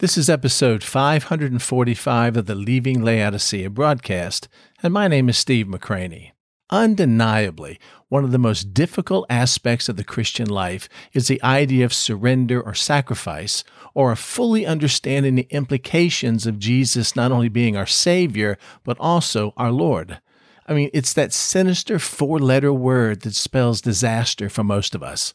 This is episode 545 of the Leaving Laodicea broadcast, and my name is Steve McCranie. Undeniably, one of the most difficult aspects of the Christian life is the idea of surrender or sacrifice, or of fully understanding the implications of Jesus not only being our Savior, but also our Lord. I mean, it's that sinister four letter word that spells disaster for most of us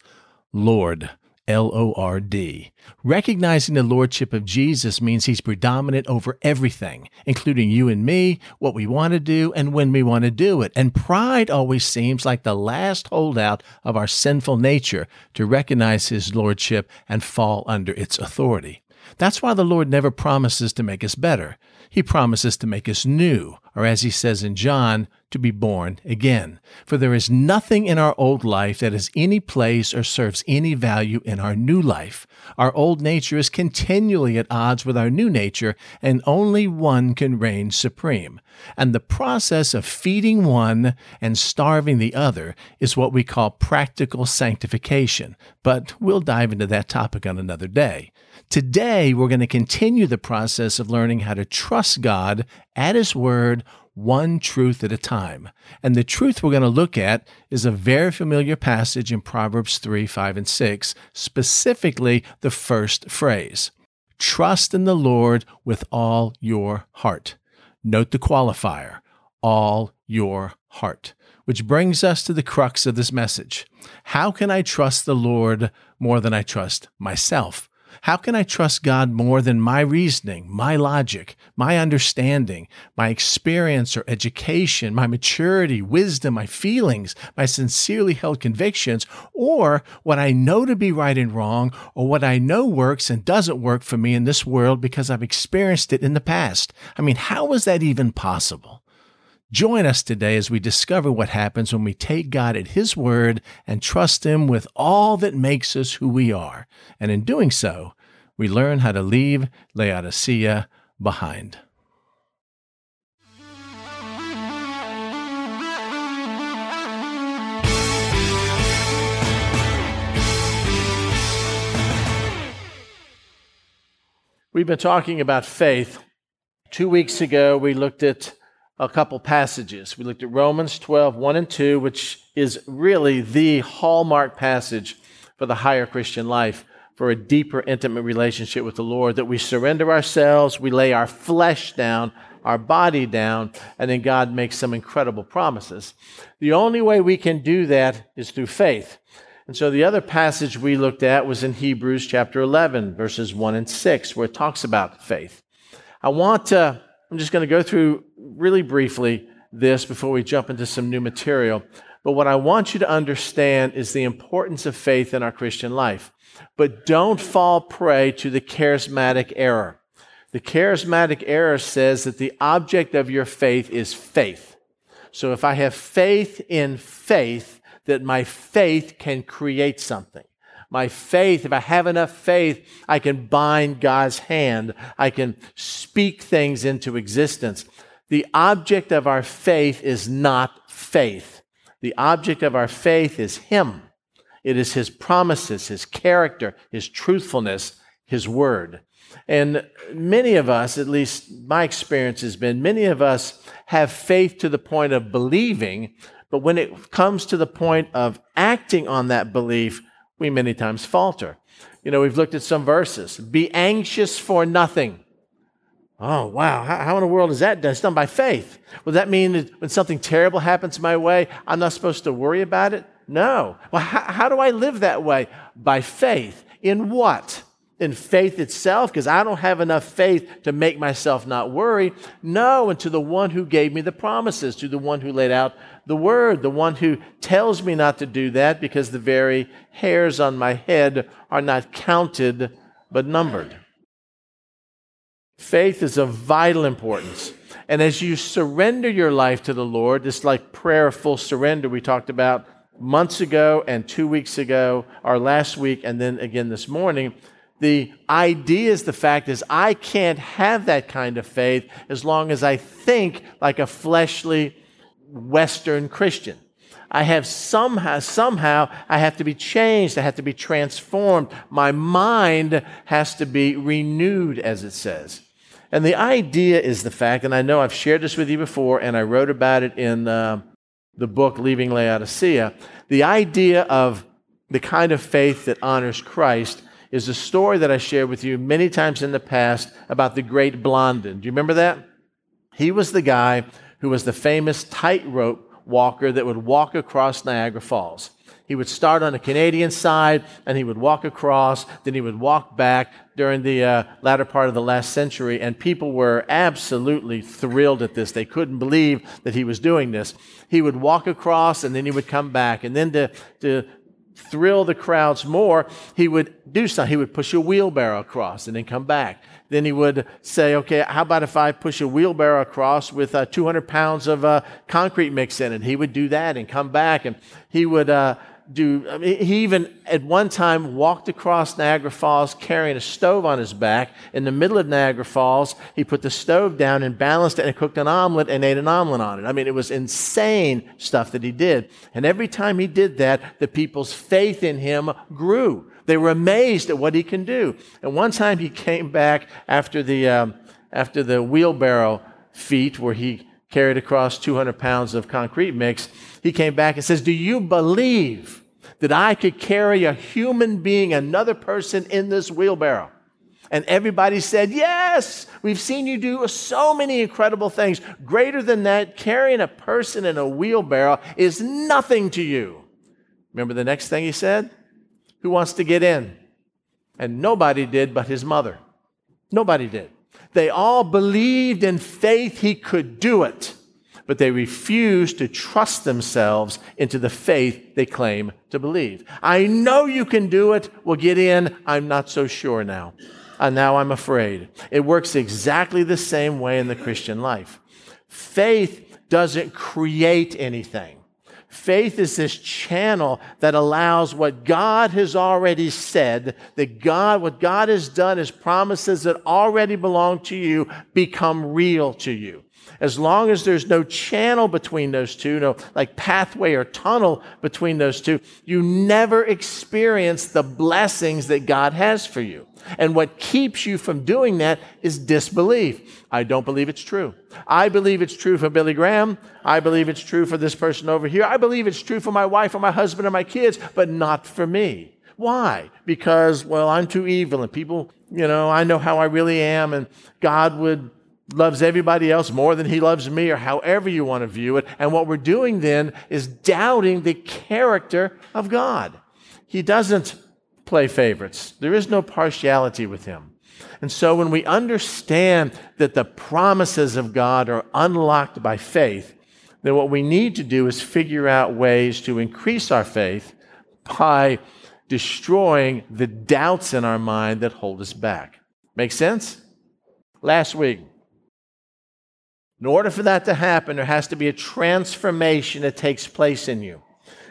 Lord. L O R D. Recognizing the Lordship of Jesus means He's predominant over everything, including you and me, what we want to do, and when we want to do it. And pride always seems like the last holdout of our sinful nature to recognize His Lordship and fall under its authority. That's why the Lord never promises to make us better. He promises to make us new, or as he says in John, to be born again. For there is nothing in our old life that has any place or serves any value in our new life. Our old nature is continually at odds with our new nature, and only one can reign supreme. And the process of feeding one and starving the other is what we call practical sanctification. But we'll dive into that topic on another day. Today, we're going to continue the process of learning how to trust God at His Word, one truth at a time. And the truth we're going to look at is a very familiar passage in Proverbs 3, 5, and 6, specifically the first phrase Trust in the Lord with all your heart. Note the qualifier, all your heart. Which brings us to the crux of this message. How can I trust the Lord more than I trust myself? How can I trust God more than my reasoning, my logic, my understanding, my experience or education, my maturity, wisdom, my feelings, my sincerely held convictions, or what I know to be right and wrong, or what I know works and doesn't work for me in this world because I've experienced it in the past? I mean, how is that even possible? Join us today as we discover what happens when we take God at His word and trust Him with all that makes us who we are. And in doing so, we learn how to leave Laodicea behind. We've been talking about faith. Two weeks ago, we looked at a couple passages. We looked at Romans 12, 1 and 2, which is really the hallmark passage for the higher Christian life, for a deeper, intimate relationship with the Lord, that we surrender ourselves, we lay our flesh down, our body down, and then God makes some incredible promises. The only way we can do that is through faith. And so the other passage we looked at was in Hebrews chapter 11, verses 1 and 6, where it talks about faith. I want to I'm just going to go through really briefly this before we jump into some new material. But what I want you to understand is the importance of faith in our Christian life. But don't fall prey to the charismatic error. The charismatic error says that the object of your faith is faith. So if I have faith in faith, that my faith can create something my faith, if I have enough faith, I can bind God's hand. I can speak things into existence. The object of our faith is not faith. The object of our faith is Him. It is His promises, His character, His truthfulness, His word. And many of us, at least my experience has been, many of us have faith to the point of believing, but when it comes to the point of acting on that belief, we many times falter. You know, we've looked at some verses. Be anxious for nothing. Oh, wow. How, how in the world is that done? It's done by faith. Would that mean that when something terrible happens my way, I'm not supposed to worry about it? No. Well, how, how do I live that way? By faith. In what? in faith itself because I don't have enough faith to make myself not worry. No, and to the one who gave me the promises, to the one who laid out the word, the one who tells me not to do that because the very hairs on my head are not counted but numbered. Faith is of vital importance. And as you surrender your life to the Lord, it's like prayer of full surrender we talked about months ago and two weeks ago, or last week, and then again this morning. The idea is the fact is I can't have that kind of faith as long as I think like a fleshly Western Christian. I have somehow, somehow, I have to be changed. I have to be transformed. My mind has to be renewed, as it says. And the idea is the fact, and I know I've shared this with you before, and I wrote about it in uh, the book Leaving Laodicea. The idea of the kind of faith that honors Christ is a story that I shared with you many times in the past about the great Blondin. Do you remember that? He was the guy who was the famous tightrope walker that would walk across Niagara Falls. He would start on the Canadian side and he would walk across, then he would walk back during the uh, latter part of the last century, and people were absolutely thrilled at this. They couldn't believe that he was doing this. He would walk across and then he would come back. And then to, to thrill the crowds more, he would do something. He would push a wheelbarrow across and then come back. Then he would say, okay, how about if I push a wheelbarrow across with uh, 200 pounds of uh, concrete mix in it? He would do that and come back. And he would uh, do, I mean, he even at one time walked across Niagara Falls carrying a stove on his back. In the middle of Niagara Falls, he put the stove down and balanced it and cooked an omelet and ate an omelet on it. I mean, it was insane stuff that he did. And every time he did that, the people's faith in him grew. They were amazed at what he can do. And one time he came back after the, um, after the wheelbarrow feat where he carried across 200 pounds of concrete mix, he came back and says, Do you believe that I could carry a human being, another person in this wheelbarrow? And everybody said, Yes, we've seen you do so many incredible things. Greater than that, carrying a person in a wheelbarrow is nothing to you. Remember the next thing he said? Who wants to get in? And nobody did but his mother. Nobody did. They all believed in faith he could do it, but they refused to trust themselves into the faith they claim to believe. I know you can do it. We'll get in. I'm not so sure now. And now I'm afraid. It works exactly the same way in the Christian life. Faith doesn't create anything. Faith is this channel that allows what God has already said, that God, what God has done, his promises that already belong to you, become real to you. As long as there's no channel between those two, no like pathway or tunnel between those two, you never experience the blessings that God has for you. And what keeps you from doing that is disbelief. I don't believe it's true. I believe it's true for Billy Graham. I believe it's true for this person over here. I believe it's true for my wife or my husband or my kids, but not for me. Why? Because, well, I'm too evil and people, you know, I know how I really am and God would loves everybody else more than he loves me, or however you want to view it. And what we're doing then is doubting the character of God. He doesn't play favorites, there is no partiality with him. And so when we understand that the promises of God are unlocked by faith, then what we need to do is figure out ways to increase our faith by destroying the doubts in our mind that hold us back. Make sense? Last week, in order for that to happen, there has to be a transformation that takes place in you.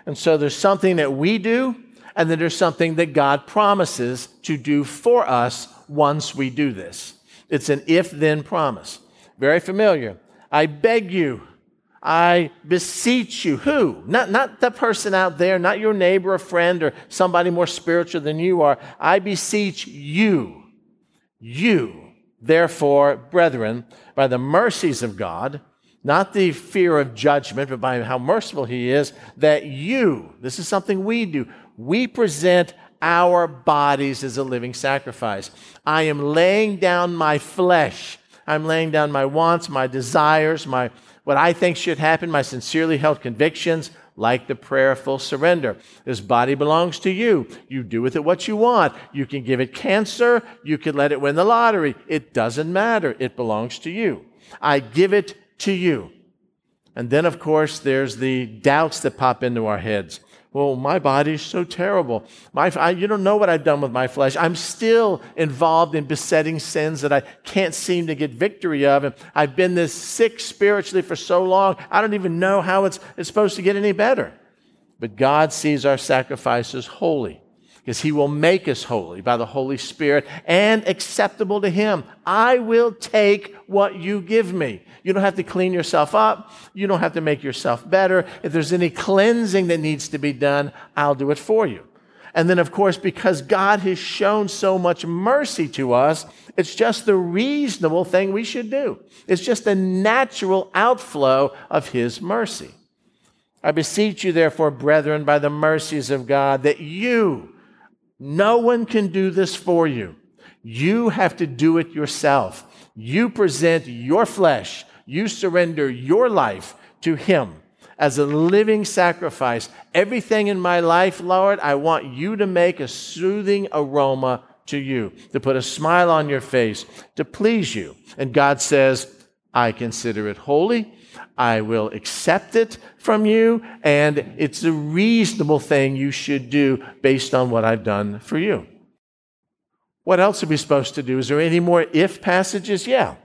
And so there's something that we do, and then there's something that God promises to do for us once we do this. It's an if then promise. Very familiar. I beg you, I beseech you. Who? Not, not the person out there, not your neighbor or friend or somebody more spiritual than you are. I beseech you, you Therefore, brethren, by the mercies of God, not the fear of judgment, but by how merciful He is, that you, this is something we do, we present our bodies as a living sacrifice. I am laying down my flesh. I'm laying down my wants, my desires, my what I think should happen, my sincerely held convictions, like the prayer of full surrender. This body belongs to you. You do with it what you want. You can give it cancer. You can let it win the lottery. It doesn't matter. It belongs to you. I give it to you. And then, of course, there's the doubts that pop into our heads well, my body's so terrible. My, I, you don't know what I've done with my flesh. I'm still involved in besetting sins that I can't seem to get victory of. And I've been this sick spiritually for so long, I don't even know how it's, it's supposed to get any better. But God sees our sacrifices holy. Because he will make us holy by the Holy Spirit and acceptable to him. I will take what you give me. You don't have to clean yourself up. You don't have to make yourself better. If there's any cleansing that needs to be done, I'll do it for you. And then, of course, because God has shown so much mercy to us, it's just the reasonable thing we should do. It's just a natural outflow of His mercy. I beseech you, therefore, brethren, by the mercies of God, that you, no one can do this for you. You have to do it yourself. You present your flesh, you surrender your life to Him as a living sacrifice. Everything in my life, Lord, I want you to make a soothing aroma to you, to put a smile on your face, to please you. And God says, I consider it holy. I will accept it from you, and it's a reasonable thing you should do based on what I've done for you. What else are we supposed to do? Is there any more if passages? Yeah.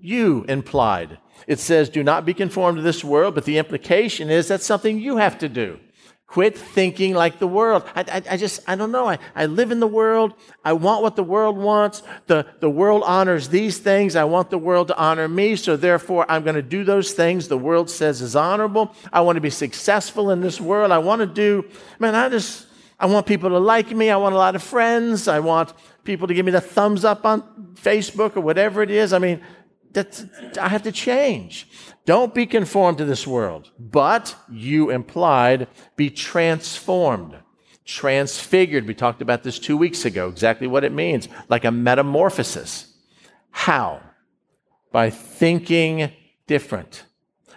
You implied. It says, do not be conformed to this world, but the implication is that's something you have to do. Quit thinking like the world. I, I, I, just, I don't know. I, I live in the world. I want what the world wants. The, the world honors these things. I want the world to honor me. So therefore, I'm going to do those things the world says is honorable. I want to be successful in this world. I want to do, man, I just, I want people to like me. I want a lot of friends. I want people to give me the thumbs up on Facebook or whatever it is. I mean, that's, I have to change. Don't be conformed to this world, but you implied be transformed, transfigured. We talked about this two weeks ago, exactly what it means, like a metamorphosis. How? By thinking different,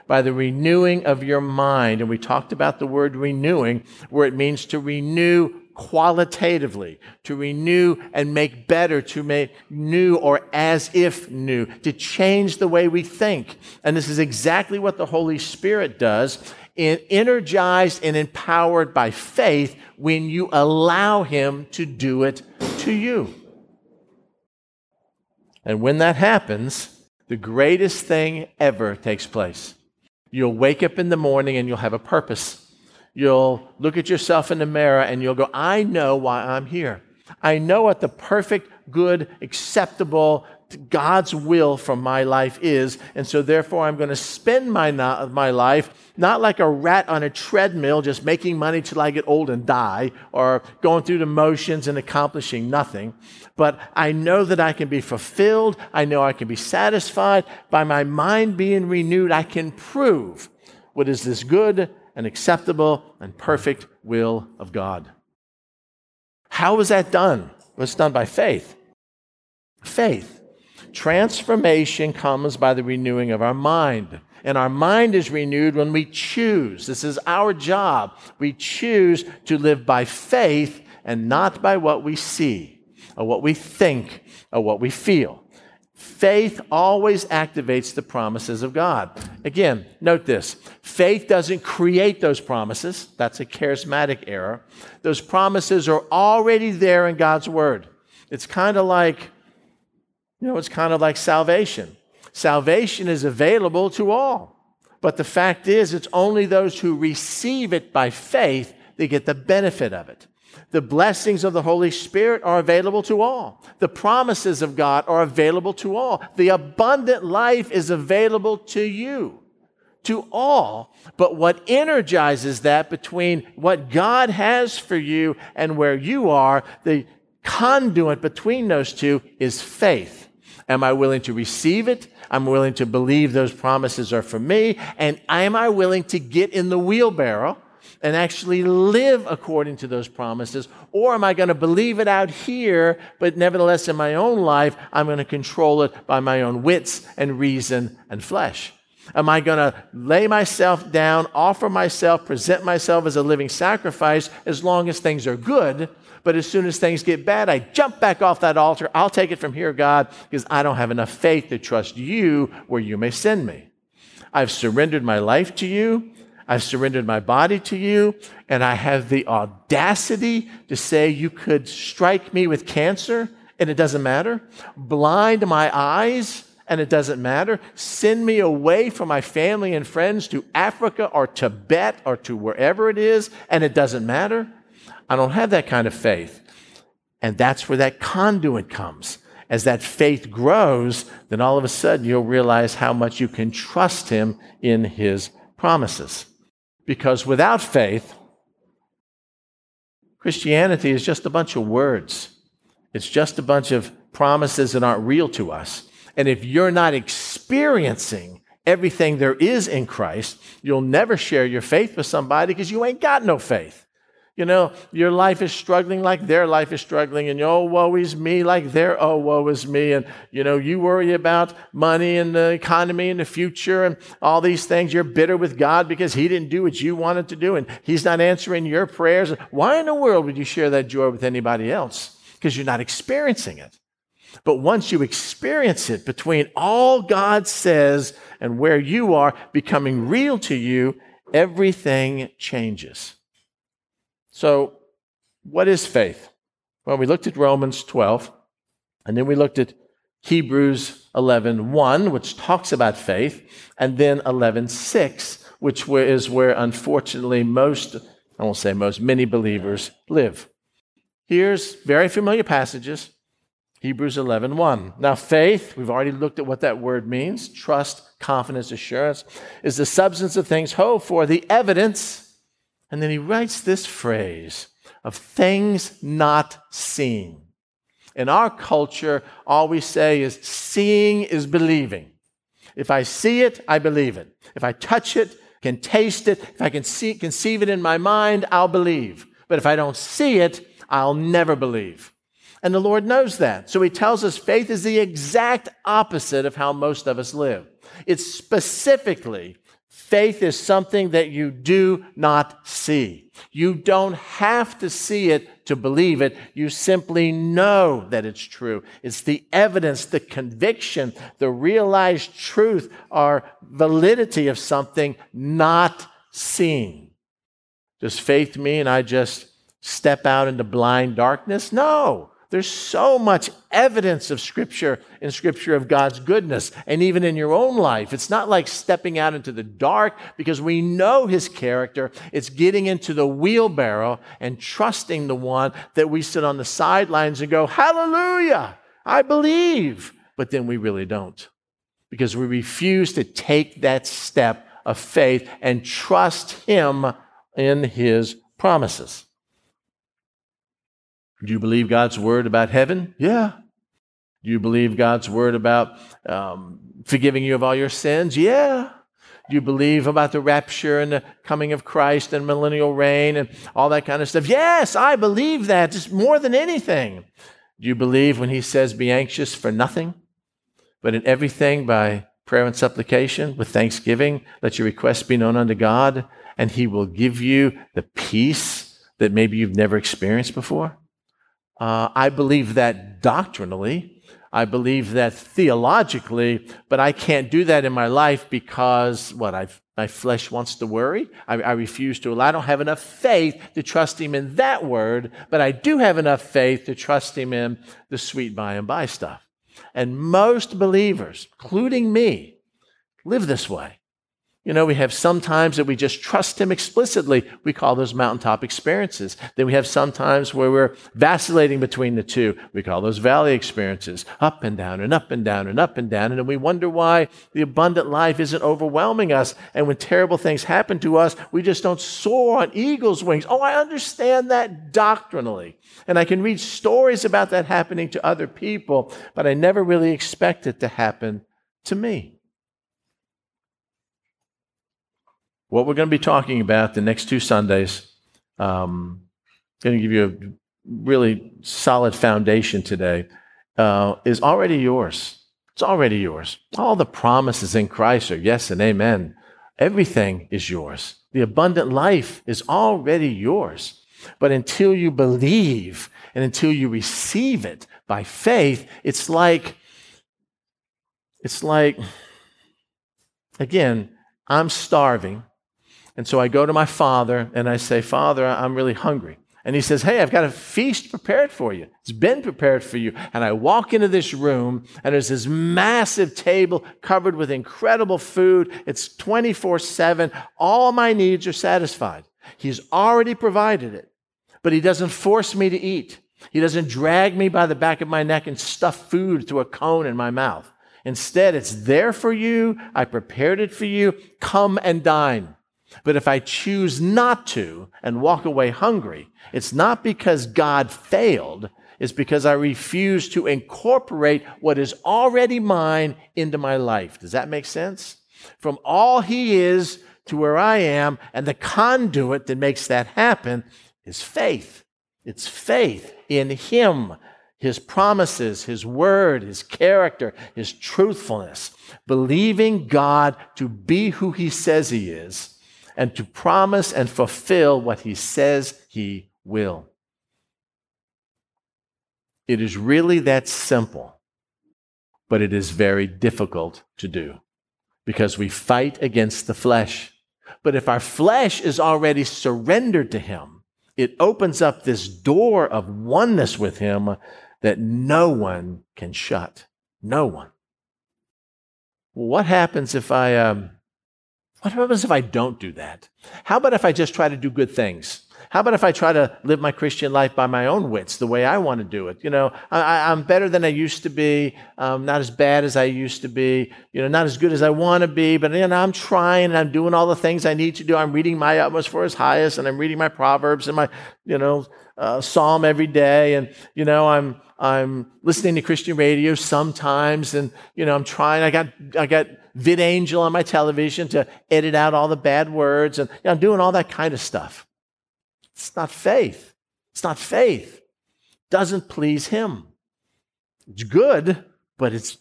by the renewing of your mind. And we talked about the word renewing, where it means to renew qualitatively, to renew and make better, to make new or as if new, to change the way we think. And this is exactly what the Holy Spirit does, in, energized and empowered by faith when you allow Him to do it to you. And when that happens, the greatest thing ever takes place. You'll wake up in the morning and you'll have a purpose. You'll look at yourself in the mirror and you'll go, I know why I'm here. I know what the perfect, good, acceptable, God's will for my life is. And so, therefore, I'm going to spend my, my life not like a rat on a treadmill, just making money till I get old and die, or going through the motions and accomplishing nothing. But I know that I can be fulfilled. I know I can be satisfied. By my mind being renewed, I can prove what is this good and acceptable and perfect will of God. How was that done? It was done by faith. Faith. Transformation comes by the renewing of our mind. And our mind is renewed when we choose. This is our job. We choose to live by faith and not by what we see or what we think or what we feel. Faith always activates the promises of God. Again, note this faith doesn't create those promises. That's a charismatic error. Those promises are already there in God's word. It's kind of like, you know, it's kind of like salvation. Salvation is available to all. But the fact is, it's only those who receive it by faith that get the benefit of it. The blessings of the Holy Spirit are available to all. The promises of God are available to all. The abundant life is available to you, to all. But what energizes that between what God has for you and where you are, the conduit between those two is faith. Am I willing to receive it? I'm willing to believe those promises are for me. And am I willing to get in the wheelbarrow? And actually live according to those promises? Or am I going to believe it out here, but nevertheless in my own life, I'm going to control it by my own wits and reason and flesh? Am I going to lay myself down, offer myself, present myself as a living sacrifice as long as things are good? But as soon as things get bad, I jump back off that altar. I'll take it from here, God, because I don't have enough faith to trust you where you may send me. I've surrendered my life to you. I've surrendered my body to you, and I have the audacity to say you could strike me with cancer and it doesn't matter, blind my eyes and it doesn't matter, send me away from my family and friends to Africa or Tibet or to wherever it is and it doesn't matter. I don't have that kind of faith. And that's where that conduit comes. As that faith grows, then all of a sudden you'll realize how much you can trust Him in His promises. Because without faith, Christianity is just a bunch of words. It's just a bunch of promises that aren't real to us. And if you're not experiencing everything there is in Christ, you'll never share your faith with somebody because you ain't got no faith. You know, your life is struggling like their life is struggling, and oh, woe is me like their oh, woe is me. And, you know, you worry about money and the economy and the future and all these things. You're bitter with God because He didn't do what you wanted to do, and He's not answering your prayers. Why in the world would you share that joy with anybody else? Because you're not experiencing it. But once you experience it between all God says and where you are becoming real to you, everything changes. So, what is faith? Well, we looked at Romans 12, and then we looked at Hebrews 11, 1, which talks about faith, and then 11, 6, which is where unfortunately most, I won't say most, many believers live. Here's very familiar passages. Hebrews 11, 1. Now, faith, we've already looked at what that word means trust, confidence, assurance, is the substance of things hoped for, the evidence and then he writes this phrase of things not seen. In our culture, all we say is seeing is believing. If I see it, I believe it. If I touch it, can taste it, if I can see, conceive it in my mind, I'll believe. But if I don't see it, I'll never believe. And the Lord knows that. So he tells us faith is the exact opposite of how most of us live. It's specifically Faith is something that you do not see. You don't have to see it to believe it. You simply know that it's true. It's the evidence, the conviction, the realized truth or validity of something not seen. Does faith mean I just step out into blind darkness? No. There's so much evidence of Scripture in Scripture of God's goodness, and even in your own life. It's not like stepping out into the dark because we know His character. It's getting into the wheelbarrow and trusting the one that we sit on the sidelines and go, Hallelujah, I believe. But then we really don't because we refuse to take that step of faith and trust Him in His promises. Do you believe God's word about heaven? Yeah. Do you believe God's word about um, forgiving you of all your sins? Yeah. Do you believe about the rapture and the coming of Christ and millennial reign and all that kind of stuff? Yes, I believe that, just more than anything. Do you believe when he says, Be anxious for nothing, but in everything by prayer and supplication with thanksgiving, let your requests be known unto God, and he will give you the peace that maybe you've never experienced before? Uh, I believe that doctrinally. I believe that theologically, but I can't do that in my life because what I've, my flesh wants to worry. I, I refuse to allow. I don't have enough faith to trust Him in that word, but I do have enough faith to trust Him in the sweet by and by stuff. And most believers, including me, live this way. You know, we have some times that we just trust Him explicitly. We call those mountaintop experiences. Then we have some times where we're vacillating between the two. We call those valley experiences, up and down and up and down and up and down. And we wonder why the abundant life isn't overwhelming us. And when terrible things happen to us, we just don't soar on eagle's wings. Oh, I understand that doctrinally. And I can read stories about that happening to other people, but I never really expect it to happen to me. What we're going to be talking about the next two Sundays, um, going to give you a really solid foundation today, uh, is already yours. It's already yours. All the promises in Christ are yes and amen. Everything is yours. The abundant life is already yours. But until you believe and until you receive it by faith, it's like, it's like, again, I'm starving and so I go to my father and I say, Father, I'm really hungry. And he says, Hey, I've got a feast prepared for you. It's been prepared for you. And I walk into this room, and there's this massive table covered with incredible food. It's 24 7. All my needs are satisfied. He's already provided it. but He doesn't force me to eat. He doesn't drag me by the back of my neck and stuff food through a cone in my mouth. Instead, it's there for you. I prepared it for you. Come and dine. But if I choose not to and walk away hungry, it's not because God failed. It's because I refuse to incorporate what is already mine into my life. Does that make sense? From all He is to where I am, and the conduit that makes that happen is faith. It's faith in Him, His promises, His word, His character, His truthfulness. Believing God to be who He says He is and to promise and fulfill what He says He will. It is really that simple, but it is very difficult to do because we fight against the flesh. But if our flesh is already surrendered to Him, it opens up this door of oneness with Him that no one can shut. No one. What happens if I, um, what happens if I don't do that? How about if I just try to do good things? How about if I try to live my Christian life by my own wits, the way I want to do it? You know, I, am better than I used to be, um, not as bad as I used to be, you know, not as good as I want to be, but you know, I'm trying and I'm doing all the things I need to do. I'm reading my utmost for his highest, and I'm reading my Proverbs and my, you know, uh, Psalm every day, and you know, I'm I'm listening to Christian radio sometimes, and you know, I'm trying. I got I got VidAngel on my television to edit out all the bad words, and you know, I'm doing all that kind of stuff. It's not faith. It's not faith. Doesn't please him. It's good, but it's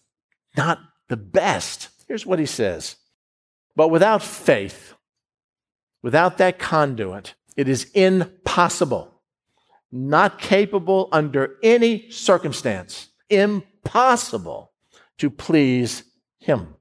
not the best. Here's what he says. But without faith, without that conduit, it is impossible, not capable under any circumstance, impossible to please him.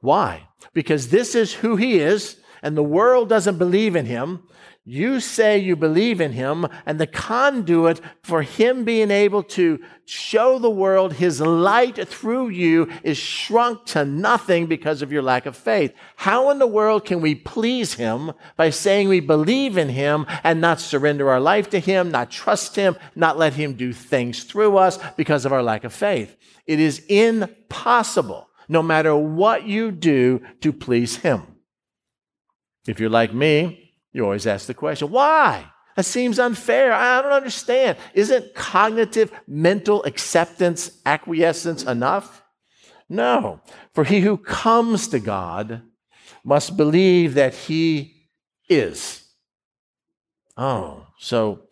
Why? Because this is who he is, and the world doesn't believe in him. You say you believe in him, and the conduit for him being able to show the world his light through you is shrunk to nothing because of your lack of faith. How in the world can we please him by saying we believe in him and not surrender our life to him, not trust him, not let him do things through us because of our lack of faith? It is impossible, no matter what you do, to please him. If you're like me, you always ask the question, why? That seems unfair. I don't understand. Isn't cognitive mental acceptance, acquiescence enough? No. For he who comes to God must believe that he is. Oh, so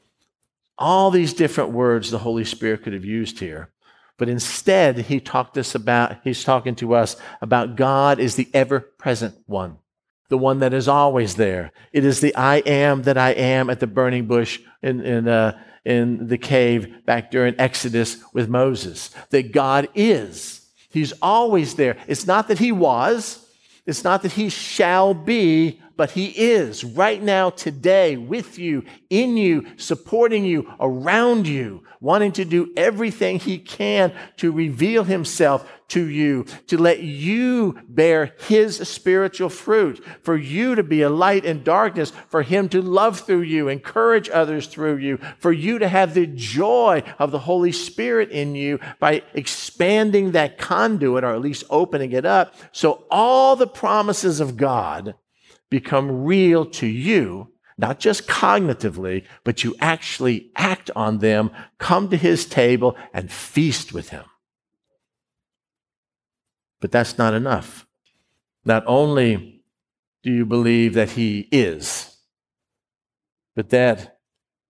all these different words the Holy Spirit could have used here. But instead, he talked us about, he's talking to us about God is the ever present one the one that is always there. It is the I am that I am at the burning bush in, in, uh, in the cave back during Exodus with Moses. That God is. He's always there. It's not that He was, it's not that He shall be, but He is right now, today, with you, in you, supporting you, around you, wanting to do everything He can to reveal Himself to you, to let you bear His spiritual fruit, for you to be a light in darkness, for Him to love through you, encourage others through you, for you to have the joy of the Holy Spirit in you by expanding that conduit, or at least opening it up, so all the promises of God become real to you, not just cognitively, but you actually act on them, come to his table, and feast with him. But that's not enough. Not only do you believe that he is, but that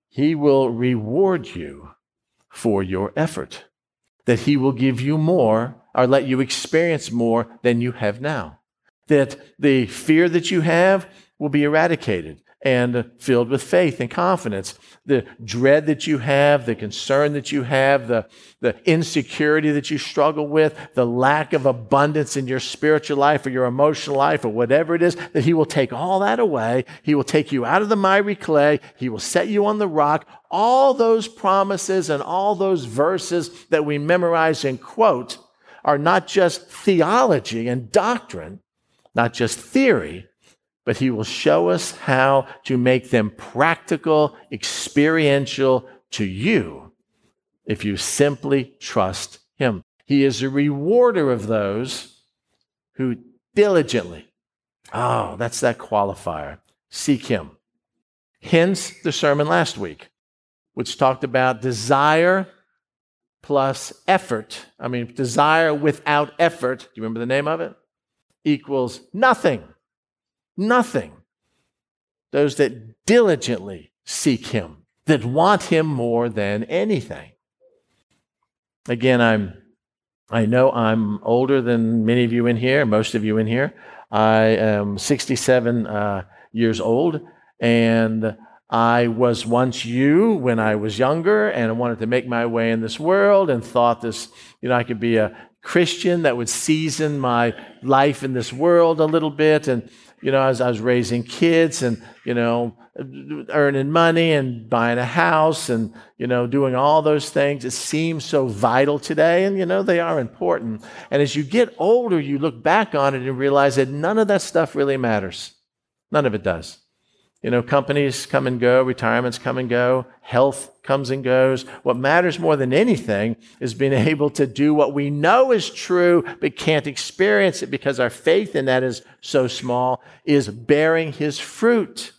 he will reward you for your effort, that he will give you more or let you experience more than you have now that the fear that you have will be eradicated and filled with faith and confidence. The dread that you have, the concern that you have, the, the insecurity that you struggle with, the lack of abundance in your spiritual life or your emotional life or whatever it is, that He will take all that away. He will take you out of the miry clay. He will set you on the rock. All those promises and all those verses that we memorize and quote are not just theology and doctrine, not just theory, but He will show us how to make them practical, experiential to you if you simply trust Him. He is a rewarder of those who diligently, oh, that's that qualifier, seek Him. Hence the sermon last week, which talked about desire plus effort. I mean, desire without effort, do you remember the name of it? Equals nothing. Nothing. Those that diligently seek Him, that want Him more than anything. Again, I'm, I know I'm older than many of you in here, most of you in here. I am 67 uh, years old, and I was once you when I was younger and I wanted to make my way in this world and thought this, you know, I could be a Christian that would season my life in this world a little bit. And, you know, as I was raising kids and, you know, earning money and buying a house and, you know, doing all those things, it seems so vital today. And, you know, they are important. And as you get older, you look back on it and realize that none of that stuff really matters. None of it does. You know, companies come and go, retirements come and go, health comes and goes. What matters more than anything is being able to do what we know is true, but can't experience it because our faith in that is so small, is bearing his fruit,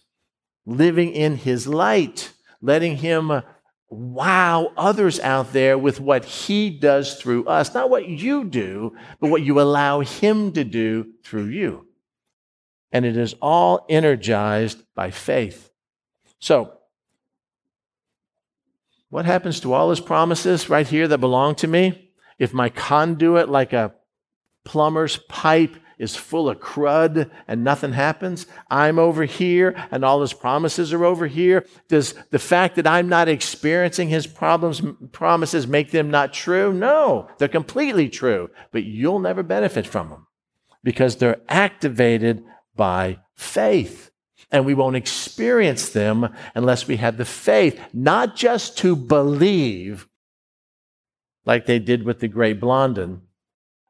living in his light, letting him wow others out there with what he does through us. Not what you do, but what you allow him to do through you and it is all energized by faith. So, what happens to all his promises right here that belong to me? If my conduit, like a plumber's pipe, is full of crud and nothing happens, I'm over here and all his promises are over here. Does the fact that I'm not experiencing his problems, promises make them not true? No, they're completely true, but you'll never benefit from them because they're activated by faith. And we won't experience them unless we have the faith, not just to believe, like they did with the great Blondin,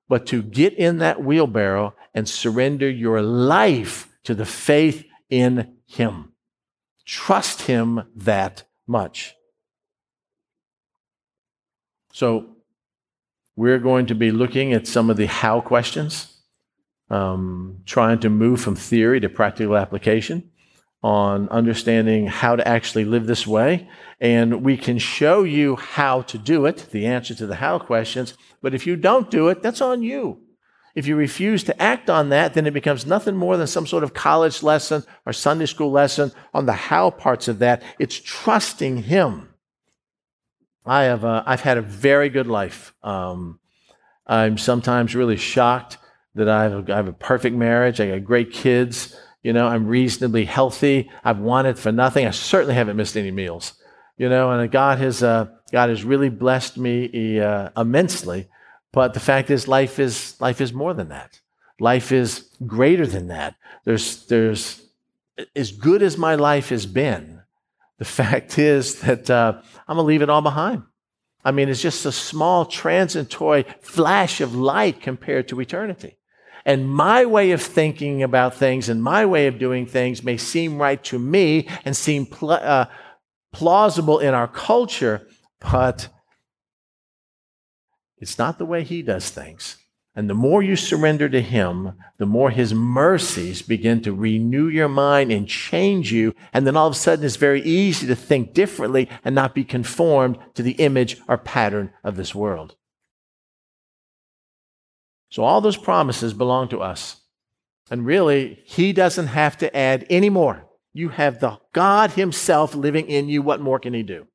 but to get in that wheelbarrow and surrender your life to the faith in Him. Trust Him that much. So, we're going to be looking at some of the how questions um, trying to move from theory to practical application on understanding how to actually live this way. And we can show you how to do it, the answer to the how questions. But if you don't do it, that's on you. If you refuse to act on that, then it becomes nothing more than some sort of college lesson or Sunday school lesson on the how parts of that. It's trusting Him. I have, uh, I've had a very good life. Um, I'm sometimes really shocked that I have, I have a perfect marriage. I got great kids. You know, I'm reasonably healthy. I've wanted for nothing. I certainly haven't missed any meals. You know, and God has uh, God has really blessed me uh, immensely. But the fact is, life is life is more than that. Life is greater than that. There's there's as good as my life has been. The fact is that uh, I'm gonna leave it all behind. I mean, it's just a small transitory flash of light compared to eternity. And my way of thinking about things and my way of doing things may seem right to me and seem pl- uh, plausible in our culture, but it's not the way He does things. And the more you surrender to Him, the more His mercies begin to renew your mind and change you. And then all of a sudden, it's very easy to think differently and not be conformed to the image or pattern of this world. So all those promises belong to us. And really, He doesn't have to add any more. You have the God Himself living in you. What more can He do?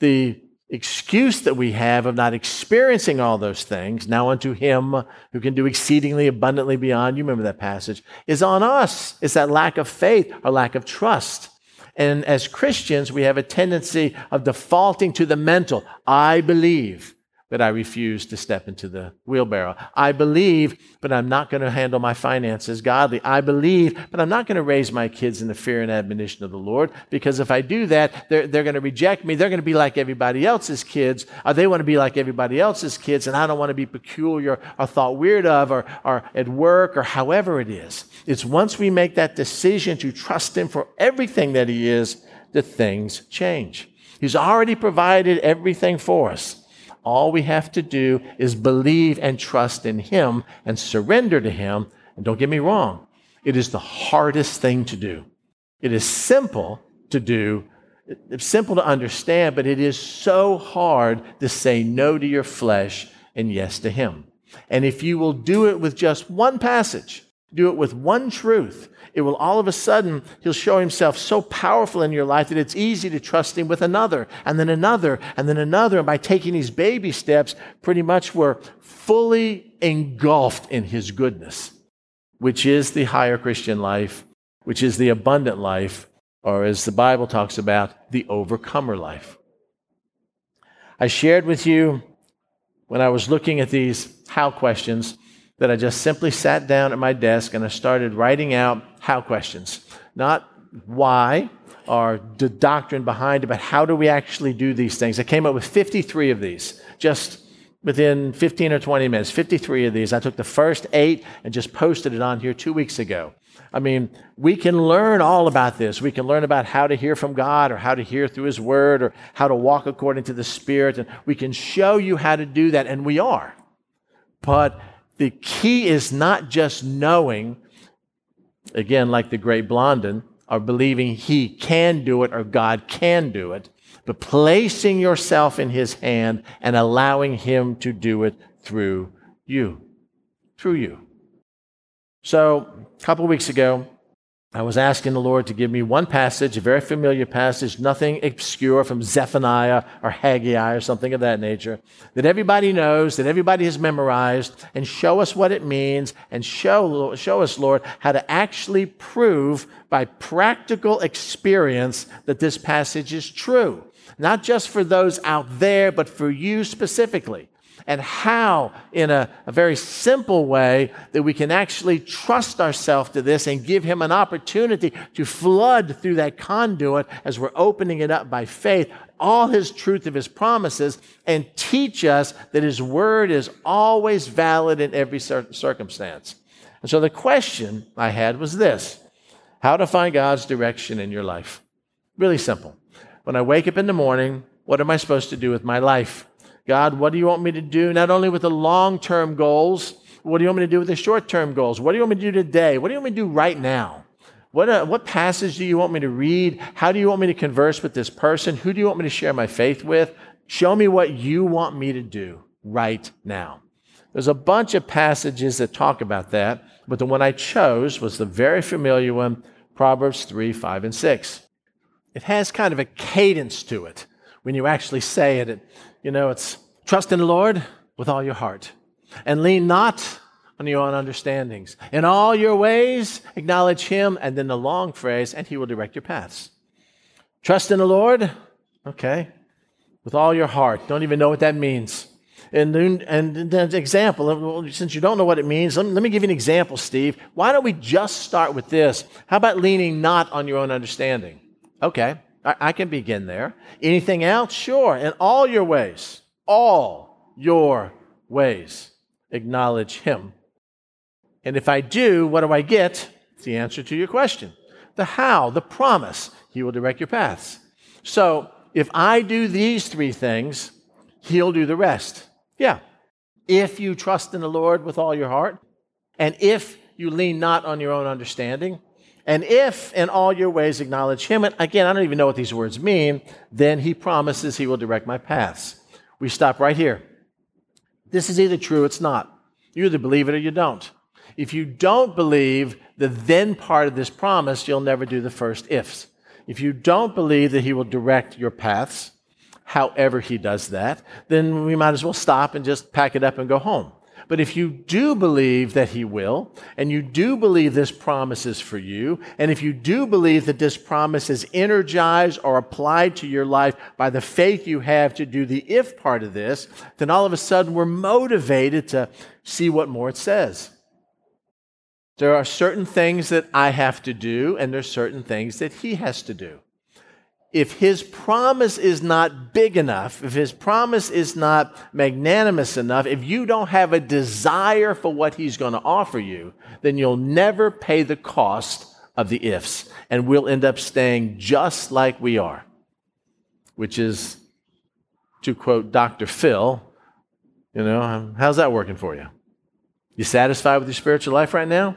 The excuse that we have of not experiencing all those things, now unto Him who can do exceedingly abundantly beyond, you remember that passage, is on us. It's that lack of faith or lack of trust. And as Christians, we have a tendency of defaulting to the mental. I believe. But I refuse to step into the wheelbarrow. I believe, but I'm not going to handle my finances godly. I believe, but I'm not going to raise my kids in the fear and admonition of the Lord because if I do that, they're, they're going to reject me. They're going to be like everybody else's kids, or they want to be like everybody else's kids, and I don't want to be peculiar or thought weird of or, or at work or however it is. It's once we make that decision to trust Him for everything that He is that things change. He's already provided everything for us. All we have to do is believe and trust in Him and surrender to Him. And don't get me wrong, it is the hardest thing to do. It is simple to do, it's simple to understand, but it is so hard to say no to your flesh and yes to Him. And if you will do it with just one passage, do it with one truth, it will all of a sudden, he'll show himself so powerful in your life that it's easy to trust him with another, and then another, and then another. And by taking these baby steps, pretty much we're fully engulfed in his goodness, which is the higher Christian life, which is the abundant life, or as the Bible talks about, the overcomer life. I shared with you when I was looking at these how questions that I just simply sat down at my desk and I started writing out how questions. Not why or the doctrine behind it, but how do we actually do these things? I came up with 53 of these just within 15 or 20 minutes. 53 of these. I took the first eight and just posted it on here two weeks ago. I mean, we can learn all about this. We can learn about how to hear from God or how to hear through His Word or how to walk according to the Spirit. And we can show you how to do that, and we are. But the key is not just knowing, again, like the great Blondin, or believing he can do it or God can do it, but placing yourself in his hand and allowing him to do it through you. Through you. So, a couple weeks ago, I was asking the Lord to give me one passage, a very familiar passage, nothing obscure from Zephaniah or Haggai or something of that nature, that everybody knows, that everybody has memorized, and show us what it means, and show, show us, Lord, how to actually prove by practical experience that this passage is true. Not just for those out there, but for you specifically and how, in a, a, very simple way, that we can actually trust ourselves to this and give Him an opportunity to flood through that conduit as we're opening it up by faith, all His truth of His promises, and teach us that His Word is always valid in every circumstance. And so the question I had was this How to find God's direction in your life? Really simple. When I wake up in the morning, what am I supposed to do with my life? God, what do you want me to do? Not only with the long term goals, what do you want me to do with the short term goals? What do you want me to do today? What do you want me to do right now? What, uh, what passage do you want me to read? How do you want me to converse with this person? Who do you want me to share my faith with? Show me what you want me to do right now. There's a bunch of passages that talk about that, but the one I chose was the very familiar one, Proverbs 3, 5, and 6. It has kind of a cadence to it when you actually say it. It you know, it's trust in the Lord with all your heart and lean not on your own understandings. In all your ways, acknowledge Him, and then the long phrase, and He will direct your paths. Trust in the Lord, okay, with all your heart. Don't even know what that means. And then, and the example, since you don't know what it means, let me, let me give you an example, Steve. Why don't we just start with this? How about leaning not on your own understanding? Okay. I, I can begin there. Anything else? Sure. In all your ways, all your ways, acknowledge Him. And if I do, what do I get? It's the answer to your question. The how, the promise, He will direct your paths. So if I do these three things, He'll do the rest. Yeah. If you trust in the Lord with all your heart, and if you lean not on your own understanding, and if in all your ways acknowledge him, and again, I don't even know what these words mean, then he promises he will direct my paths. We stop right here. This is either true, or it's not. You either believe it or you don't. If you don't believe the then part of this promise, you'll never do the first ifs. If you don't believe that he will direct your paths, however he does that, then we might as well stop and just pack it up and go home. But if you do believe that He will, and you do believe this promise is for you, and if you do believe that this promise is energized or applied to your life by the faith you have to do the if part of this, then all of a sudden we're motivated to see what more it says. There are certain things that I have to do, and there's certain things that He has to do if his promise is not big enough, if his promise is not magnanimous enough, if you don't have a desire for what he's going to offer you, then you'll never pay the cost of the ifs. And we'll end up staying just like we are, which is, to quote Dr. Phil, you know, how's that working for you? You satisfied with your spiritual life right now?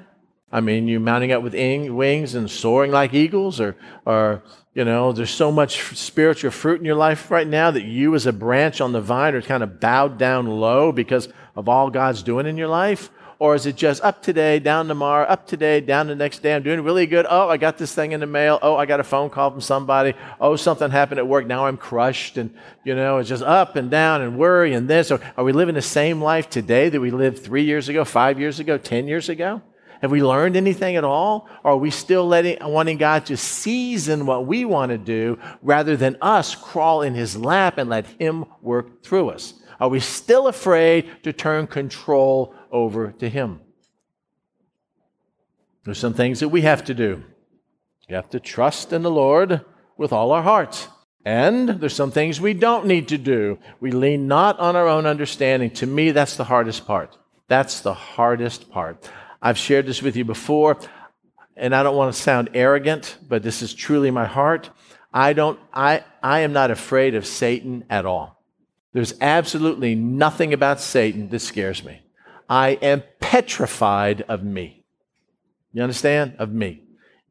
I mean, you mounting up with wings and soaring like eagles, or, or you know, there's so much spiritual fruit in your life right now that you, as a branch on the vine, are kind of bowed down low because of all God's doing in your life? Or is it just up today, down tomorrow, up today, down the next day? I'm doing really good. Oh, I got this thing in the mail. Oh, I got a phone call from somebody. Oh, something happened at work. Now I'm crushed. And, you know, it's just up and down and worry and this. Or are we living the same life today that we lived three years ago, five years ago, 10 years ago? Have we learned anything at all? Or are we still letting, wanting God to season what we want to do rather than us crawl in His lap and let Him work through us? Are we still afraid to turn control over to Him? There's some things that we have to do. You have to trust in the Lord with all our hearts. And there's some things we don't need to do. We lean not on our own understanding. To me, that's the hardest part. That's the hardest part. I've shared this with you before, and I don't want to sound arrogant, but this is truly my heart. I don't I I am not afraid of Satan at all. There's absolutely nothing about Satan that scares me. I am petrified of me. You understand? Of me.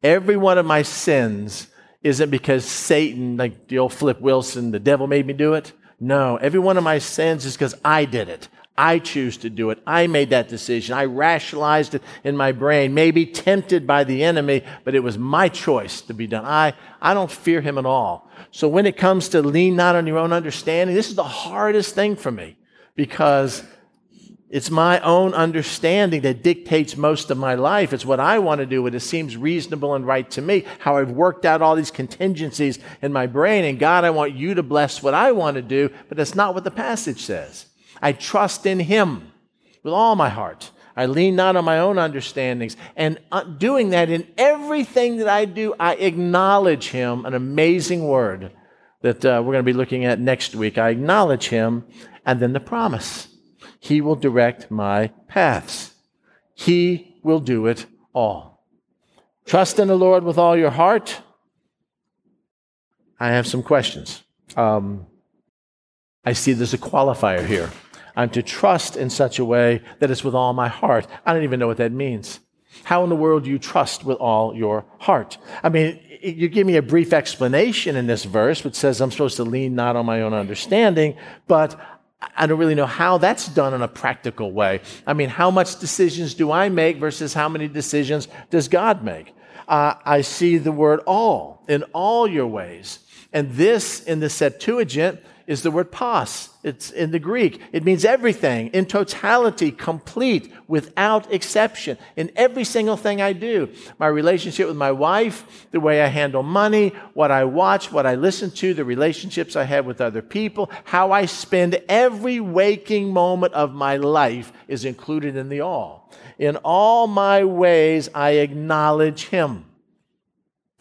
Every one of my sins isn't because Satan, like the old Flip Wilson, the devil made me do it. No, every one of my sins is because I did it. I choose to do it. I made that decision. I rationalized it in my brain, maybe tempted by the enemy, but it was my choice to be done. I, I don't fear him at all. So when it comes to lean not on your own understanding, this is the hardest thing for me because it's my own understanding that dictates most of my life. It's what I want to do, what it seems reasonable and right to me, how I've worked out all these contingencies in my brain. And God, I want you to bless what I want to do, but that's not what the passage says. I trust in Him with all my heart. I lean not on my own understandings. And uh, doing that in everything that I do, I acknowledge Him, an amazing word that uh, we're going to be looking at next week. I acknowledge Him, and then the promise He will direct my paths. He will do it all. Trust in the Lord with all your heart. I have some questions. Um, I see there's a qualifier here. I'm to trust in such a way that it's with all my heart. I don't even know what that means. How in the world do you trust with all your heart? I mean, you give me a brief explanation in this verse, which says I'm supposed to lean not on my own understanding, but I don't really know how that's done in a practical way. I mean, how much decisions do I make versus how many decisions does God make? Uh, I see the word all in all your ways. And this in the Septuagint is the word pas. It's in the Greek. It means everything, in totality, complete, without exception, in every single thing I do. My relationship with my wife, the way I handle money, what I watch, what I listen to, the relationships I have with other people, how I spend every waking moment of my life is included in the all. In all my ways, I acknowledge Him.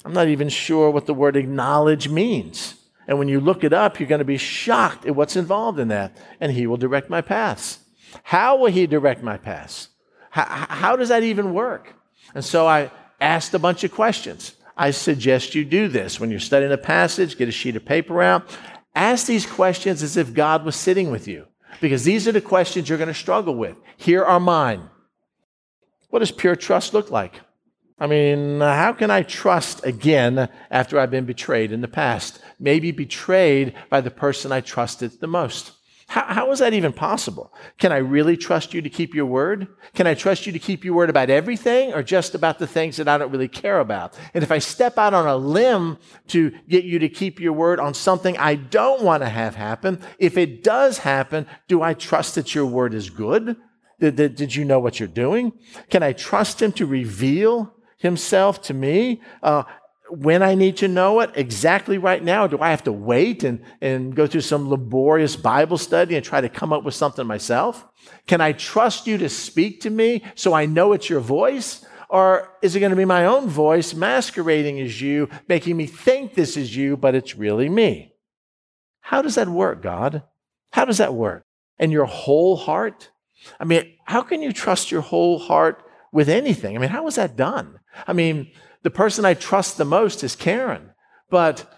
I'm not even sure what the word acknowledge means. And when you look it up, you're going to be shocked at what's involved in that. And He will direct my paths. How will He direct my paths? How, how does that even work? And so I asked a bunch of questions. I suggest you do this. When you're studying a passage, get a sheet of paper out. Ask these questions as if God was sitting with you, because these are the questions you're going to struggle with. Here are mine. What does pure trust look like? I mean, how can I trust again after I've been betrayed in the past? Maybe betrayed by the person I trusted the most. How, how is that even possible? Can I really trust you to keep your word? Can I trust you to keep your word about everything or just about the things that I don't really care about? And if I step out on a limb to get you to keep your word on something I don't want to have happen, if it does happen, do I trust that your word is good? Did, did, did you know what you're doing? Can I trust him to reveal himself to me? Uh, when I need to know it exactly right now? Do I have to wait and, and go through some laborious Bible study and try to come up with something myself? Can I trust you to speak to me so I know it's your voice? Or is it going to be my own voice masquerading as you, making me think this is you, but it's really me? How does that work, God? How does that work? And your whole heart? I mean, how can you trust your whole heart with anything? I mean, how is that done? I mean, the person I trust the most is Karen. But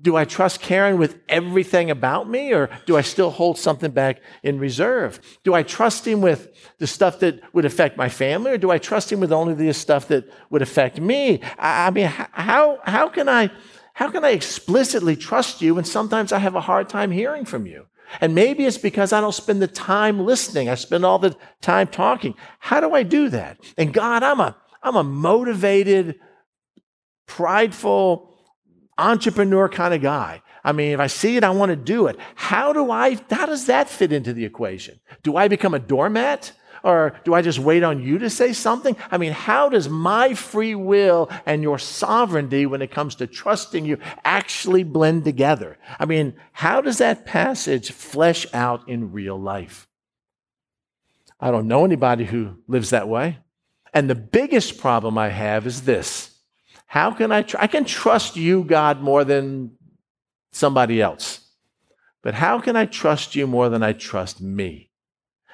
do I trust Karen with everything about me, or do I still hold something back in reserve? Do I trust him with the stuff that would affect my family, or do I trust him with only the stuff that would affect me? I, I mean, how, how, can I, how can I explicitly trust you when sometimes I have a hard time hearing from you? And maybe it's because I don't spend the time listening. I spend all the time talking. How do I do that? And God, I'm a, I'm a motivated, prideful entrepreneur kind of guy. I mean, if I see it, I want to do it. How do I, how does that fit into the equation? Do I become a doormat? Or do I just wait on you to say something? I mean, how does my free will and your sovereignty when it comes to trusting you actually blend together? I mean, how does that passage flesh out in real life? I don't know anybody who lives that way. And the biggest problem I have is this how can I? Tr- I can trust you, God, more than somebody else. But how can I trust you more than I trust me?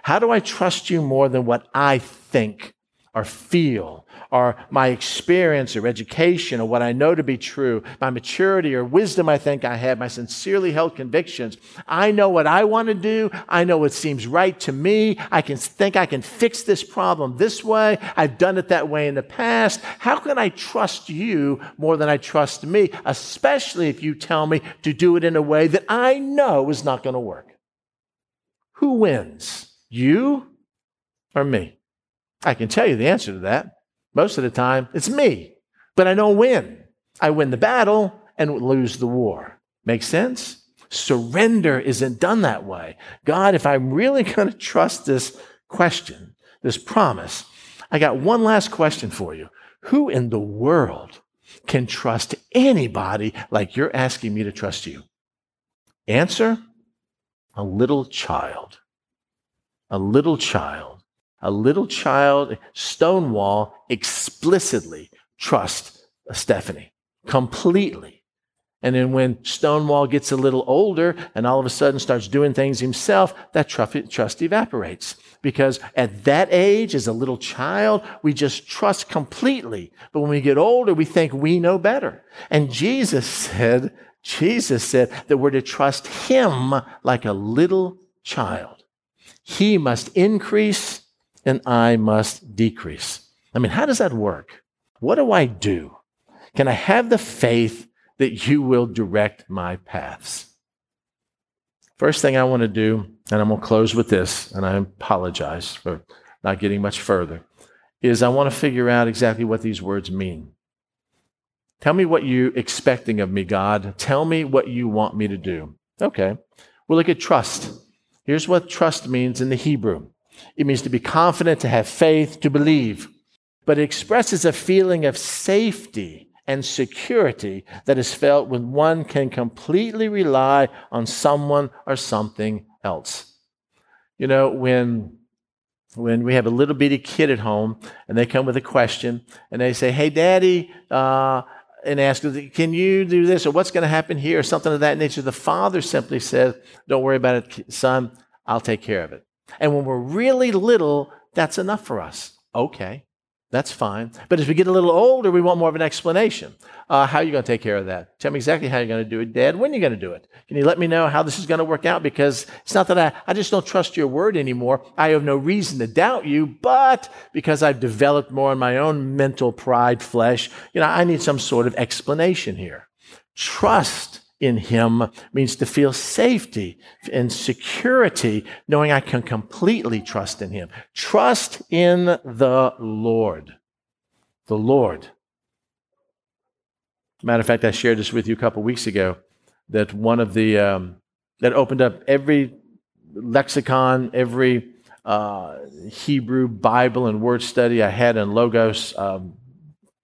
How do I trust you more than what I think or feel or my experience or education or what I know to be true, my maturity or wisdom I think I have, my sincerely held convictions. I know what I want to do. I know what seems right to me. I can think I can fix this problem this way. I've done it that way in the past. How can I trust you more than I trust me, especially if you tell me to do it in a way that I know is not going to work? Who wins? You or me? I can tell you the answer to that. Most of the time, it's me. But I don't win. I win the battle and lose the war. Make sense? Surrender isn't done that way. God, if I'm really going to trust this question, this promise, I got one last question for you. Who in the world can trust anybody like you're asking me to trust you? Answer a little child. A little child a little child, Stonewall, explicitly trust Stephanie completely. And then when Stonewall gets a little older and all of a sudden starts doing things himself, that trust evaporates. Because at that age, as a little child, we just trust completely. But when we get older, we think we know better. And Jesus said, Jesus said that we're to trust him like a little child. He must increase and I must decrease. I mean, how does that work? What do I do? Can I have the faith that you will direct my paths? First thing I want to do, and I'm going to close with this, and I apologize for not getting much further, is I want to figure out exactly what these words mean. Tell me what you're expecting of me, God. Tell me what you want me to do. Okay. We'll look at trust. Here's what trust means in the Hebrew it means to be confident, to have faith, to believe. But it expresses a feeling of safety and security that is felt when one can completely rely on someone or something else. You know, when when we have a little bitty kid at home and they come with a question and they say, "Hey, Daddy," uh, and ask, "Can you do this?" or "What's going to happen here?" or something of that nature, the father simply says, "Don't worry about it, son. I'll take care of it." And when we're really little, that's enough for us. Okay, that's fine. But as we get a little older, we want more of an explanation. Uh, how are you going to take care of that? Tell me exactly how you're going to do it, Dad. When are you going to do it? Can you let me know how this is going to work out? Because it's not that I, I just don't trust your word anymore. I have no reason to doubt you, but because I've developed more in my own mental pride flesh, you know, I need some sort of explanation here. Trust in Him means to feel safety and security, knowing I can completely trust in Him. Trust in the Lord. The Lord. Matter of fact, I shared this with you a couple weeks ago that one of the, um, that opened up every lexicon, every uh, Hebrew Bible and word study I had in Logos, um,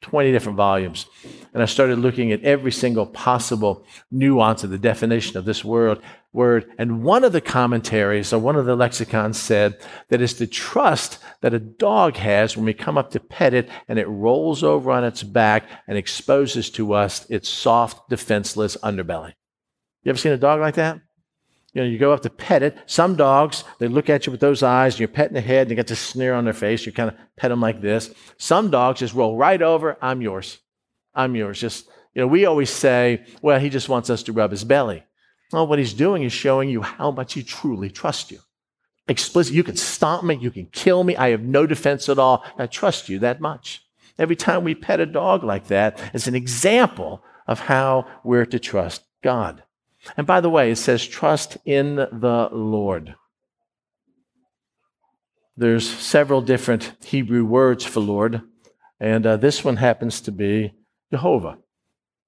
20 different volumes. And I started looking at every single possible nuance of the definition of this word. word. And one of the commentaries, or one of the lexicons said that it's the trust that a dog has when we come up to pet it and it rolls over on its back and exposes to us its soft, defenseless underbelly. You ever seen a dog like that? You know, you go up to pet it. Some dogs, they look at you with those eyes, and you're petting the head, and you get this sneer on their face. You kind of pet them like this. Some dogs just roll right over. I'm yours. I'm yours. Just, you know, we always say, well, he just wants us to rub his belly. Well, what he's doing is showing you how much he truly trusts you. Explicit, you can stomp me, you can kill me. I have no defense at all. I trust you that much. Every time we pet a dog like that, it's an example of how we're to trust God. And by the way, it says, trust in the Lord. There's several different Hebrew words for Lord, and uh, this one happens to be Jehovah,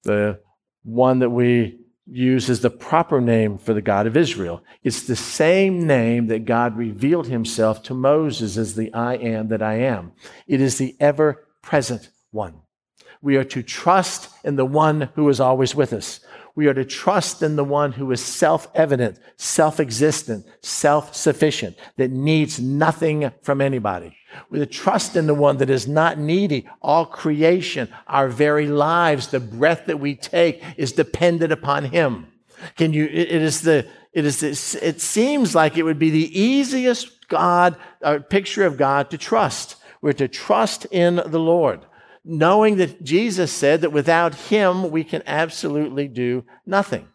the one that we use as the proper name for the God of Israel. It's the same name that God revealed himself to Moses as the I am that I am. It is the ever present one. We are to trust in the one who is always with us we are to trust in the one who is self evident, self existent, self sufficient, that needs nothing from anybody. We are to trust in the one that is not needy. All creation, our very lives, the breath that we take is dependent upon him. Can you, it is the, it is, this, it seems like it would be the easiest God, uh, picture of God to trust. We're to trust in the Lord knowing that Jesus said that without him we can absolutely do nothing.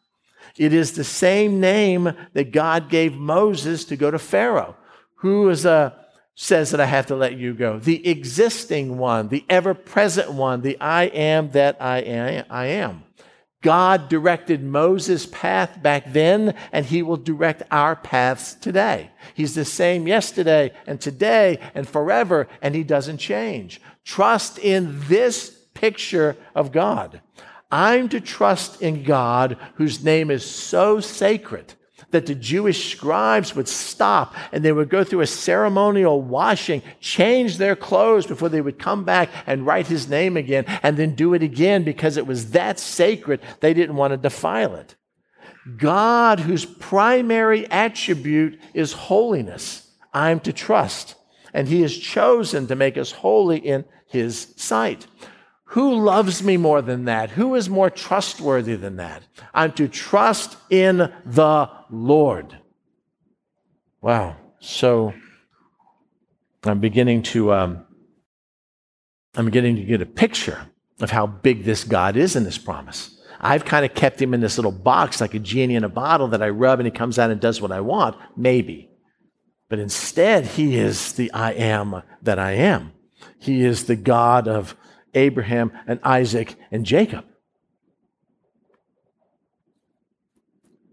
It is the same name that God gave Moses to go to Pharaoh, who is a says that I have to let you go. The existing one, the ever present one, the I am that I am. I am. God directed Moses' path back then, and he will direct our paths today. He's the same yesterday and today and forever, and he doesn't change. Trust in this picture of God. I'm to trust in God whose name is so sacred that the Jewish scribes would stop and they would go through a ceremonial washing, change their clothes before they would come back and write his name again, and then do it again because it was that sacred, they didn't want to defile it. God, whose primary attribute is holiness, I'm to trust. And he has chosen to make us holy in his sight. Who loves me more than that? Who is more trustworthy than that? I'm to trust in the Lord. Wow. So I'm beginning to um, I'm beginning to get a picture of how big this God is in this promise. I've kind of kept him in this little box like a genie in a bottle that I rub and he comes out and does what I want, maybe. But instead, he is the I am that I am. He is the God of Abraham and Isaac and Jacob.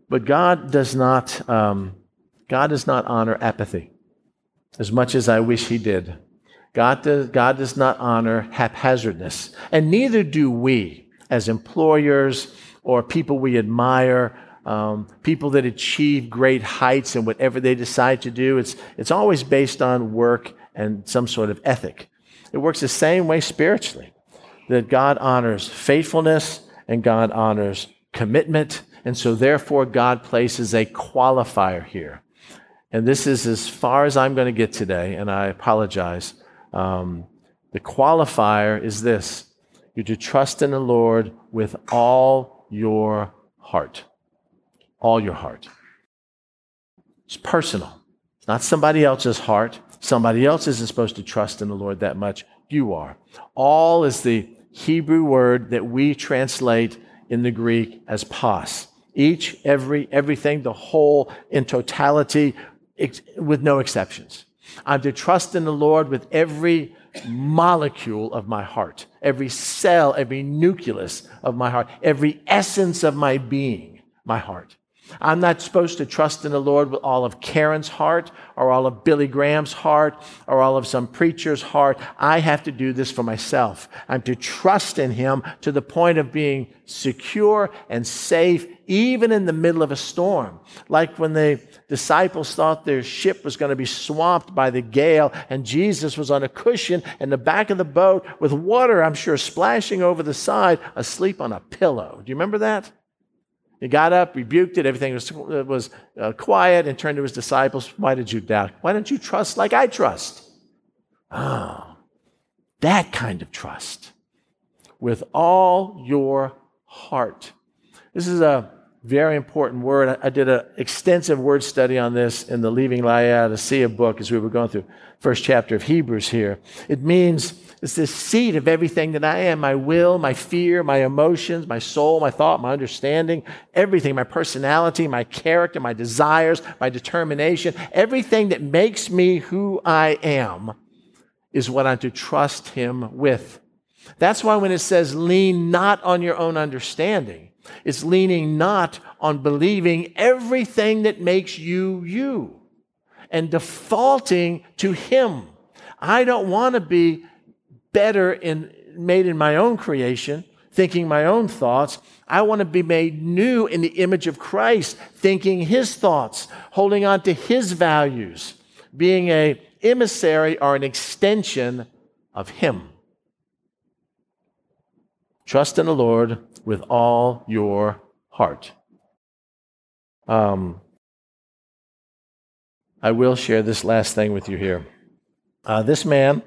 But God does not, um, God does not honor apathy as much as I wish He did. God does, God does not honor haphazardness, and neither do we as employers or people we admire, um, people that achieve great heights in whatever they decide to do. It's, it's always based on work and some sort of ethic. It works the same way spiritually that God honors faithfulness and God honors commitment. And so, therefore, God places a qualifier here. And this is as far as I'm going to get today, and I apologize. Um, the qualifier is this you're to trust in the Lord with all your heart. All your heart. It's personal, it's not somebody else's heart. Somebody else isn't supposed to trust in the Lord that much. You are. All is the Hebrew word that we translate in the Greek as pas. Each, every, everything, the whole in totality, ex- with no exceptions. I'm to trust in the Lord with every molecule of my heart, every cell, every nucleus of my heart, every essence of my being, my heart. I'm not supposed to trust in the Lord with all of Karen's heart or all of Billy Graham's heart or all of some preacher's heart. I have to do this for myself. I'm to trust in Him to the point of being secure and safe, even in the middle of a storm. Like when the disciples thought their ship was going to be swamped by the gale and Jesus was on a cushion in the back of the boat with water, I'm sure, splashing over the side, asleep on a pillow. Do you remember that? He got up, rebuked it, everything was, was uh, quiet, and turned to his disciples. Why did you doubt? Why don't you trust like I trust? Oh, that kind of trust with all your heart. This is a very important word. I did an extensive word study on this in the Leaving Laodicea book as we were going through first chapter of Hebrews here. It means it's the seat of everything that I am my will, my fear, my emotions, my soul, my thought, my understanding, everything, my personality, my character, my desires, my determination, everything that makes me who I am is what I'm to trust Him with. That's why when it says lean not on your own understanding, it's leaning not on believing everything that makes you you and defaulting to Him. I don't want to be better in made in my own creation, thinking my own thoughts. I want to be made new in the image of Christ, thinking his thoughts, holding on to his values, being a emissary or an extension of him. Trust in the Lord with all your heart. Um, I will share this last thing with you here. Uh, this man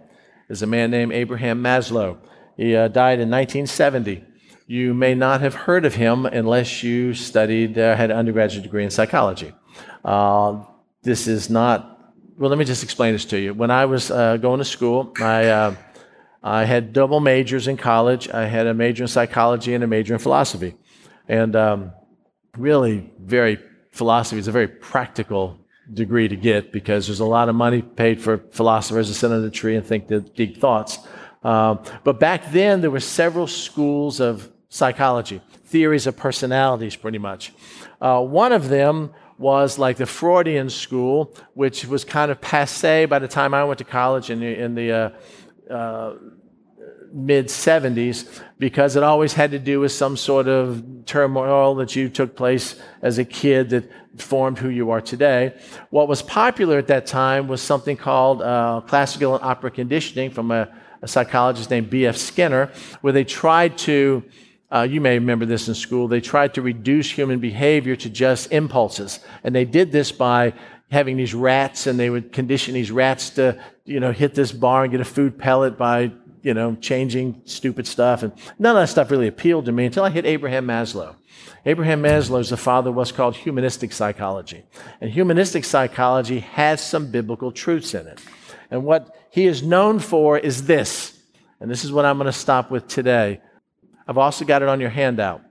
is a man named Abraham Maslow. He uh, died in 1970. You may not have heard of him unless you studied, uh, had an undergraduate degree in psychology. Uh, this is not, well, let me just explain this to you. When I was uh, going to school, I uh, I had double majors in college. I had a major in psychology and a major in philosophy. And um, really, very, philosophy is a very practical degree to get because there's a lot of money paid for philosophers to sit under the tree and think the deep thoughts. Um, but back then, there were several schools of psychology, theories of personalities, pretty much. Uh, one of them was like the Freudian school, which was kind of passe by the time I went to college in the, in the uh, uh, mid 70s because it always had to do with some sort of turmoil that you took place as a kid that formed who you are today. What was popular at that time was something called uh, classical and operant conditioning from a, a psychologist named B.F. Skinner, where they tried to uh, you may remember this in school. They tried to reduce human behavior to just impulses. And they did this by having these rats, and they would condition these rats to you know, hit this bar and get a food pellet by, you know, changing stupid stuff. And none of that stuff really appealed to me until I hit Abraham Maslow. Abraham Maslow is the father of what's called humanistic psychology. And humanistic psychology has some biblical truths in it. And what he is known for is this. And this is what I'm going to stop with today. I've also got it on your handout.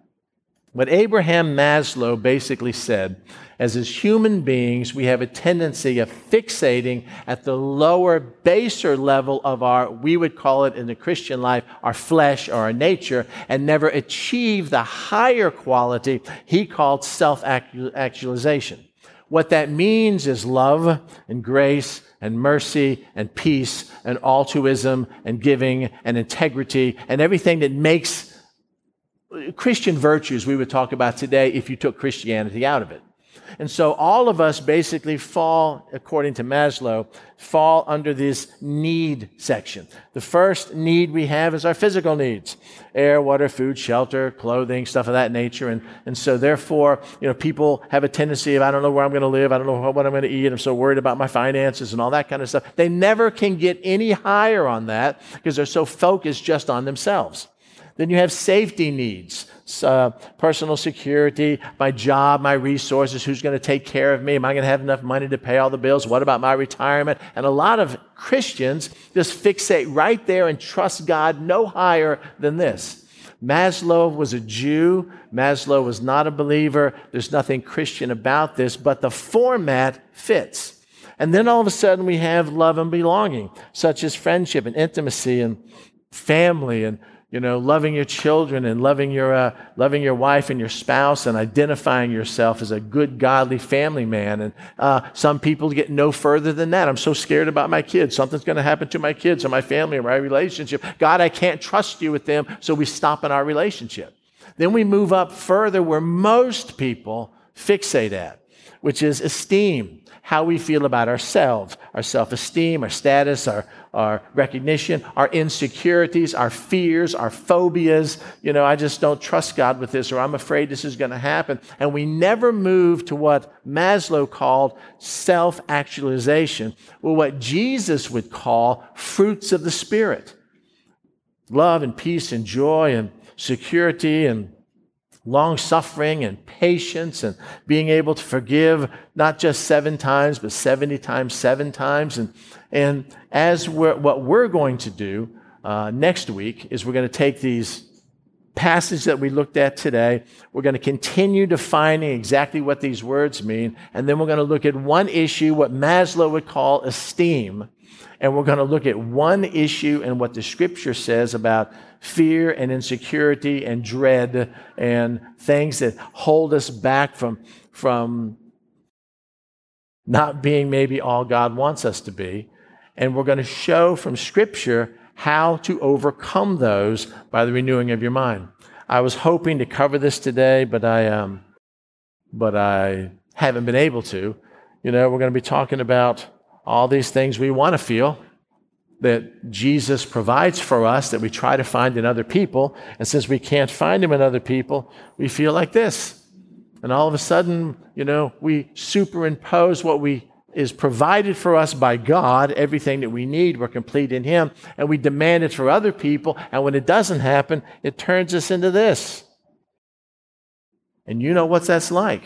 What Abraham Maslow basically said as as human beings, we have a tendency of fixating at the lower, baser level of our, we would call it in the Christian life, our flesh or our nature, and never achieve the higher quality he called self actualization. What that means is love and grace and mercy and peace and altruism and giving and integrity and everything that makes Christian virtues we would talk about today if you took Christianity out of it. And so all of us basically fall, according to Maslow, fall under this need section. The first need we have is our physical needs air, water, food, shelter, clothing, stuff of that nature. And, and so therefore, you know, people have a tendency of, I don't know where I'm going to live, I don't know what I'm going to eat, I'm so worried about my finances and all that kind of stuff. They never can get any higher on that because they're so focused just on themselves. Then you have safety needs, uh, personal security, my job, my resources, who's going to take care of me? Am I going to have enough money to pay all the bills? What about my retirement? And a lot of Christians just fixate right there and trust God no higher than this. Maslow was a Jew. Maslow was not a believer. There's nothing Christian about this, but the format fits. And then all of a sudden we have love and belonging, such as friendship and intimacy and family and you know, loving your children and loving your, uh, loving your wife and your spouse and identifying yourself as a good, godly family man. And uh, some people get no further than that. I'm so scared about my kids. Something's going to happen to my kids or my family or my relationship. God, I can't trust you with them. So we stop in our relationship. Then we move up further where most people fixate at, which is esteem how we feel about ourselves, our self esteem, our status, our, our recognition, our insecurities, our fears, our phobias. You know, I just don't trust God with this, or I'm afraid this is going to happen. And we never move to what Maslow called self actualization, or what Jesus would call fruits of the Spirit love and peace and joy and security and long suffering and patience and being able to forgive not just seven times, but 70 times, seven times. And, and as we're, what we're going to do uh, next week is we're going to take these passage that we looked at today. We're going to continue defining exactly what these words mean. And then we're going to look at one issue, what Maslow would call esteem. And we're going to look at one issue and what the scripture says about fear and insecurity and dread and things that hold us back from, from not being maybe all God wants us to be. And we're going to show from scripture how to overcome those by the renewing of your mind. I was hoping to cover this today, but I, um, but I haven't been able to. You know, we're going to be talking about all these things we want to feel that Jesus provides for us that we try to find in other people. And since we can't find him in other people, we feel like this. And all of a sudden, you know, we superimpose what we is provided for us by God, everything that we need, we're complete in Him, and we demand it for other people, and when it doesn't happen, it turns us into this. And you know what that's like.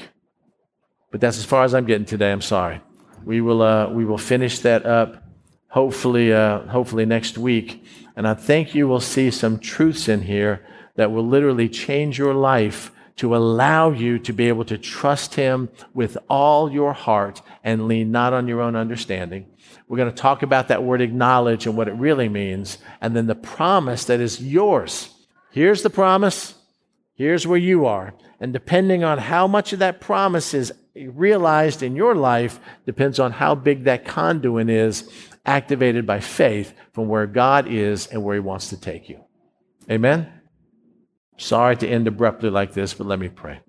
But that's as far as I'm getting today. I'm sorry. We will, uh, we will finish that up hopefully, uh, hopefully next week. And I think you will see some truths in here that will literally change your life to allow you to be able to trust Him with all your heart and lean not on your own understanding. We're going to talk about that word acknowledge and what it really means, and then the promise that is yours. Here's the promise. Here's where you are. And depending on how much of that promise is realized in your life, depends on how big that conduit is activated by faith from where God is and where He wants to take you. Amen? Sorry to end abruptly like this, but let me pray.